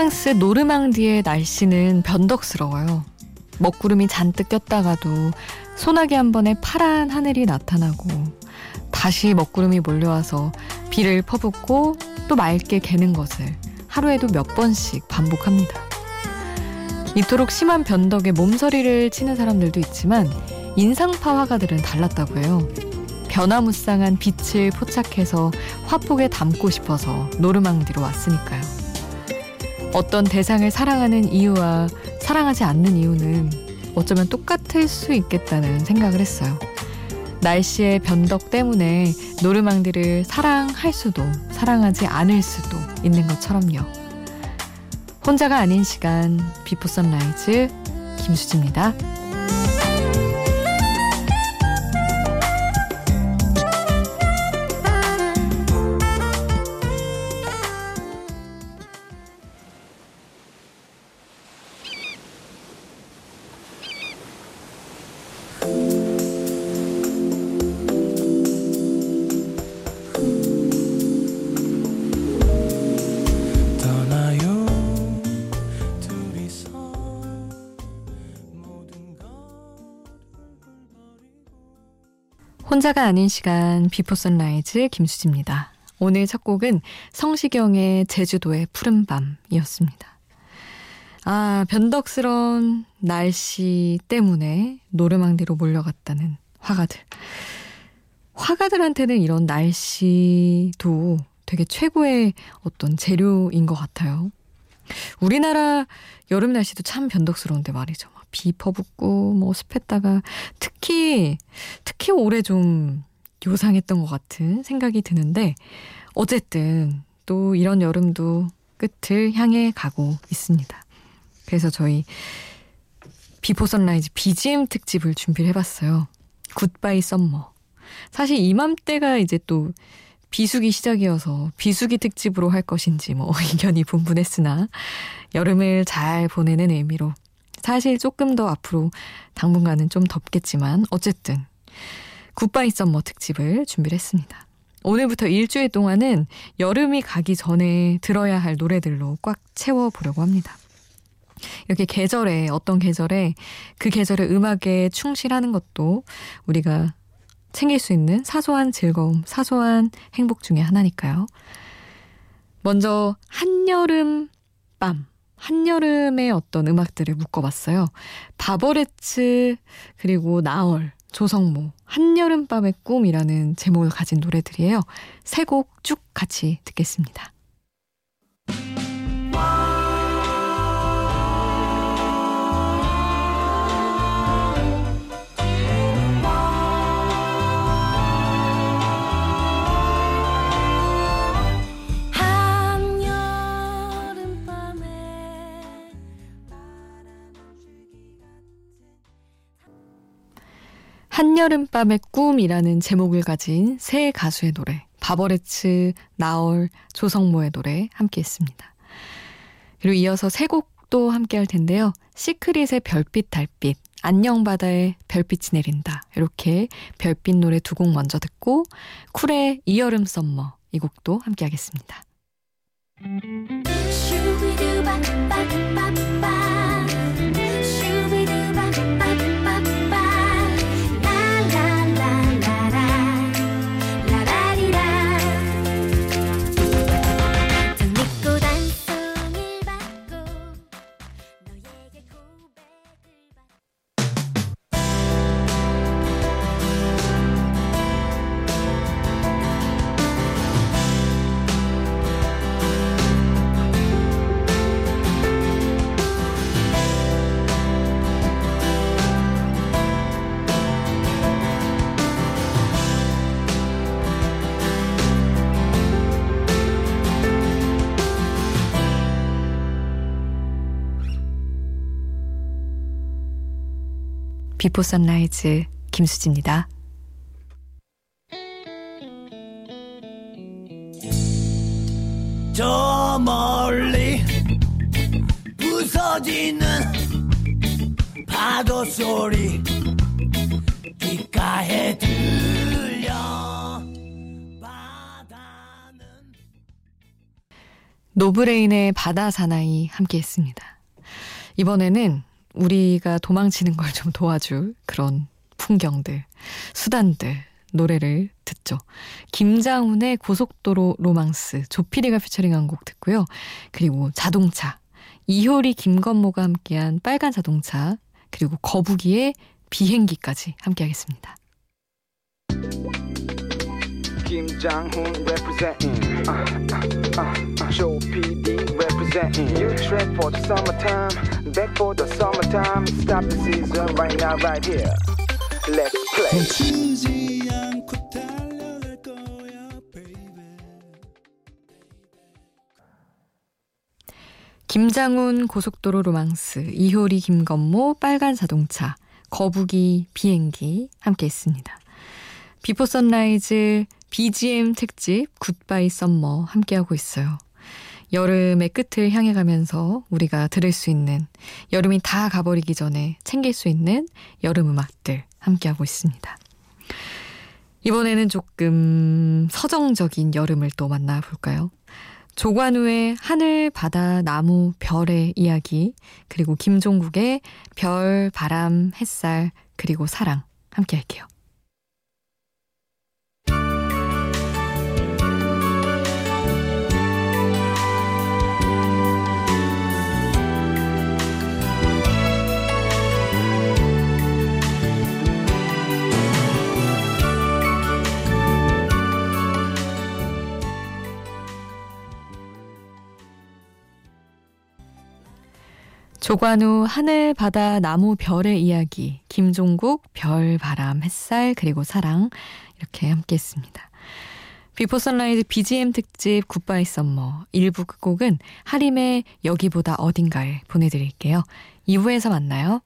프랑스 노르망디의 날씨는 변덕스러워요. 먹구름이 잔뜩 꼈다가도 소나기 한 번에 파란 하늘이 나타나고 다시 먹구름이 몰려와서 비를 퍼붓고 또 맑게 개는 것을 하루에도 몇 번씩 반복합니다. 이토록 심한 변덕에 몸서리를 치는 사람들도 있지만 인상파 화가들은 달랐다고 해요. 변화무쌍한 빛을 포착해서 화폭에 담고 싶어서 노르망디로 왔으니까요. 어떤 대상을 사랑하는 이유와 사랑하지 않는 이유는 어쩌면 똑같을 수 있겠다는 생각을 했어요. 날씨의 변덕 때문에 노르망디를 사랑할 수도 사랑하지 않을 수도 있는 것처럼요. 혼자가 아닌 시간 Before Sunrise 김수지입니다. 혼자가 아닌 시간 Before Sunrise 김수지입니다. 오늘 첫 곡은 성시경의 제주도의 푸른 밤이었습니다. 아, 변덕스러운 날씨 때문에 노르망디로 몰려갔다는 화가들. 화가들한테는 이런 날씨도 되게 최고의 어떤 재료인 것 같아요. 우리나라 여름 날씨도 참 변덕스러운데 말이죠. 비 퍼붓고 뭐 습했다가 특히 특히 올해 좀 요상했던 것 같은 생각이 드는데 어쨌든 또 이런 여름도 끝을 향해 가고 있습니다. 그래서 저희 Before Sunrise BGM 특집을 준비를 해봤어요. Goodbye Summer. 사실 이맘때가 이제 또 비수기 시작이어서 비수기 특집으로 할 것인지 뭐 의견이 분분했으나 여름을 잘 보내는 의미로 사실 조금 더 앞으로 당분간은 좀 덥겠지만 어쨌든 굿바이 썸머 특집을 준비를 했습니다. 오늘부터 일주일 동안은 여름이 가기 전에 들어야 할 노래들로 꽉 채워보려고 합니다. 이렇게 계절에 어떤 계절에 그 계절의 음악에 충실하는 것도 우리가 챙길 수 있는 사소한 즐거움, 사소한 행복 중의 하나니까요. 먼저 한여름 밤 한여름의 어떤 음악들을 묶어봤어요. 바버레츠 그리고 나얼 조성모 한여름밤의 꿈이라는 제목을 가진 노래들이에요. 세 곡 쭉 같이 듣겠습니다. 한여름밤의 꿈이라는 제목을 가진 세 가수의 노래, 바버레츠, 나얼, 조성모의 노래 함께 했습니다. 그리고 이어서 세 곡도 함께 할 텐데요. 시크릿의 별빛 달빛, 안녕 바다의 별빛이 내린다. 이렇게 별빛 노래 두 곡 먼저 듣고 쿨의 이 여름 Summer 이 곡도 함께 하겠습니다. Before Sunrise 김수지입니다. 저 멀리 부서지는 파도 소리 귓가에 들려 바다는 노브레인의 바다 사나이 함께 했습니다. 이번에는 우리가 도망치는 걸 좀 도와줄 그런 풍경들, 수단들, 노래를 듣죠. 김장훈의 고속도로 로망스, 조피디가 피처링한 곡 듣고요. 그리고 자동차, 이효리 김건모가 함께한 빨간 자동차, 그리고 거북이의 비행기까지 함께하겠습니다. 김장훈 representing uh, uh, uh, Representing New track for the summertime Back for the summertime Stop the season right now right here Let's play 김장훈 고속도로 로망스, 이효리 김건모 빨간 자동차, 거북이 비행기 함께 했습니다. Before Sunrise BGM 특집 Goodbye Summer 함께하고 있어요. 여름의 끝을 향해 가면서 우리가 들을 수 있는 여름이 다 가버리기 전에 챙길 수 있는 여름 음악들 함께하고 있습니다. 이번에는 조금 서정적인 여름을 또 만나볼까요? 조관우의 하늘, 바다, 나무, 별의 이야기, 그리고 김종국의 별, 바람, 햇살, 그리고 사랑 함께 할게요. 조관우 하늘, 바다, 나무, 별의 이야기, 김종국, 별, 바람, 햇살, 그리고 사랑 이렇게 함께 했습니다. Before Sunrise BGM 특집 Goodbye Summer 1부 끝곡은 하림의 여기보다 어딘가에 보내드릴게요. 2부에서 만나요.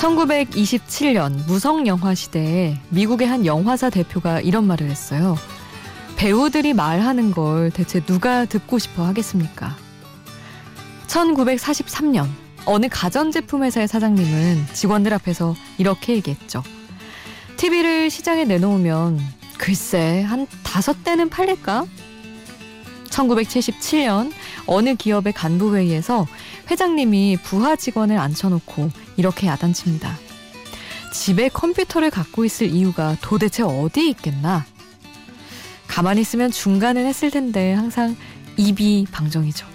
(1927년) 무성 영화 시대에 미국의 한 영화사 대표가 이런 말을 했어요. 배우들이 말하는 걸 대체 누가 듣고 싶어 하겠습니까? 1943년 어느 가전제품 회사의 사장님은 직원들 앞에서 이렇게 얘기했죠. TV를 시장에 내놓으면 글쎄 한 다섯 대는 팔릴까? 1977년 어느 기업의 간부회의에서 회장님이 부하 직원을 앉혀놓고 이렇게 야단칩니다. 집에 컴퓨터를 갖고 있을 이유가 도대체 어디 있겠나? 가만히 있으면 중간은 했을 텐데 항상 입이 방정이죠.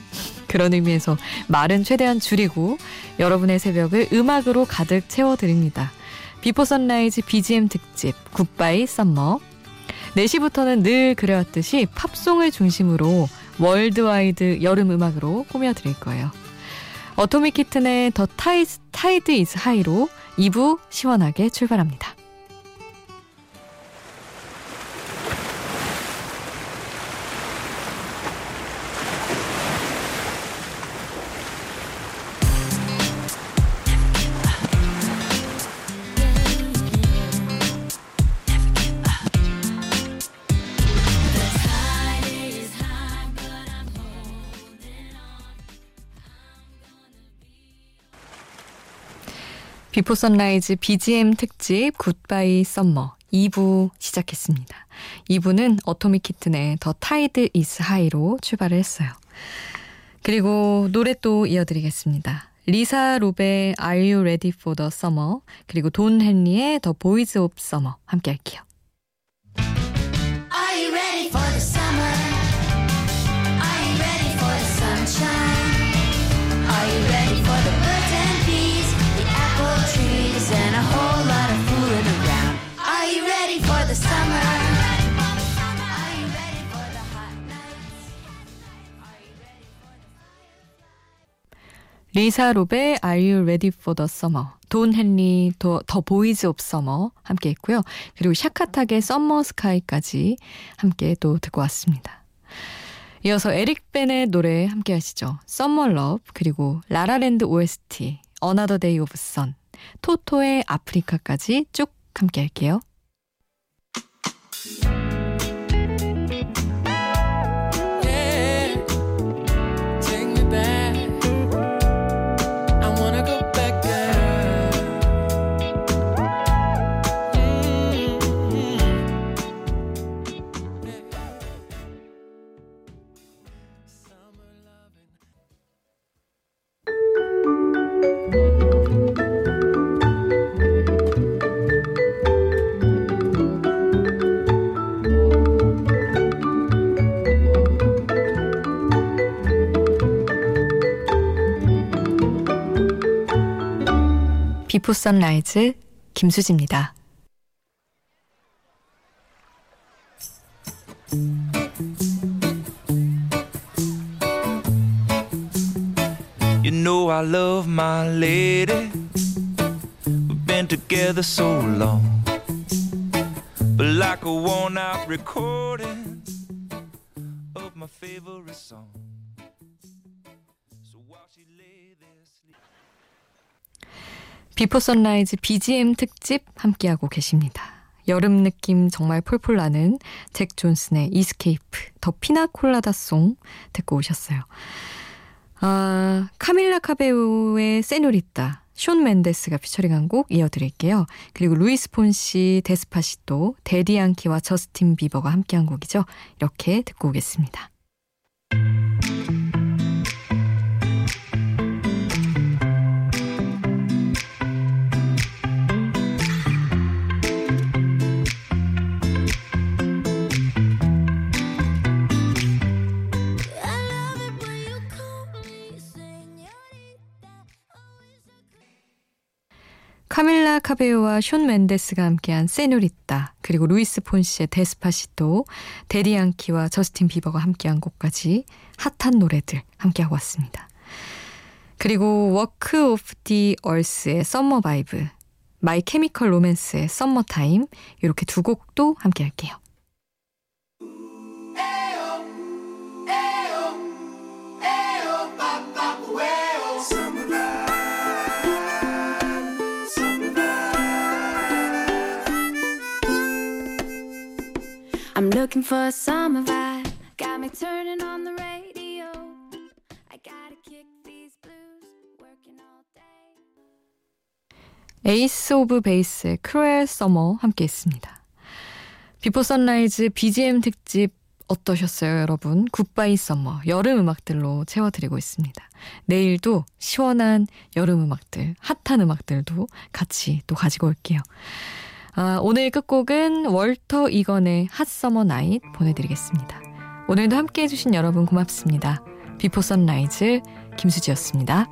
그런 의미에서 말은 최대한 줄이고 여러분의 새벽을 음악으로 가득 채워드립니다. Before Sunrise BGM 특집 Goodbye Summer 4시부터는 늘 그래왔듯이 팝송을 중심으로 worldwide 여름 음악으로 꾸며드릴 거예요. Atomic Kitten의 The Tide Is High로 2부 시원하게 출발합니다. Before Sunrise BGM 특집 Goodbye Summer 2부 시작했습니다. 2부는 Atomic Kitten의 The Tide Is High로 출발을 했어요. 그리고 노래 또 이어드리겠습니다. 리사 로브 Are You Ready for the Summer 그리고 돈 헨리의 The Boys of Summer 함께 할게요. 리사 롭의 Are You Ready for the Summer? 돈 헨리, The, The Boys of Summer 함께 했고요. 그리고 Shakatak의 Summer Sky까지 함께 또 듣고 왔습니다. 이어서 에릭 베네의 노래 함께 하시죠. Summer Love 그리고 라라랜드 OST 어나더 데이 오브 선 토토의 아프리카까지 쭉 함께 할게요. 비포 선라이즈 김수지입니다. You know I love my lady. We've been together so long. But like a worn out recording Before Sunrise BGM 특집 함께하고 계십니다. 여름 느낌 정말 폴폴 나는 잭 존슨의 Escape, The Piña Colada Song 듣고 오셨어요. 아, 카밀라 카베요의 Señorita, 숀 멘데스가 피처링한 곡 이어드릴게요. 그리고 루이스 폰시, Despacito, 대디 양키와 저스틴 비버가 함께한 곡이죠. 이렇게 듣고 오겠습니다. 카베요와 숀 멘데스가 함께한 Señorita 그리고 루이스 폰시의 Despacito 대디 양키와 저스틴 비버가 함께한 곡까지 핫한 노래들 함께하고 왔습니다. 그리고 Walk off the Earth의 Summer Vibe My Chemical Romance의 Summertime 이렇게 두 곡도 함께 할게요. Looking for a summer vibe. Got me turning on the radio. I gotta kick these blues. Working all day. Ace of Base의 Cruel Summer 함께 했습니다. Before Sunrise BGM 특집 어떠셨어요, 여러분? Goodbye Summer 여름 음악들로 채워드리고 있습니다. 내일도 시원한 여름 음악들, 핫한 음악들도 같이 또 가지고 올게요. 아, 오늘 끝곡은 월터 이건의 Hot Summer Nights 보내드리겠습니다. 오늘도 함께 해주신 여러분 고맙습니다. Before Sunrise 김수지였습니다.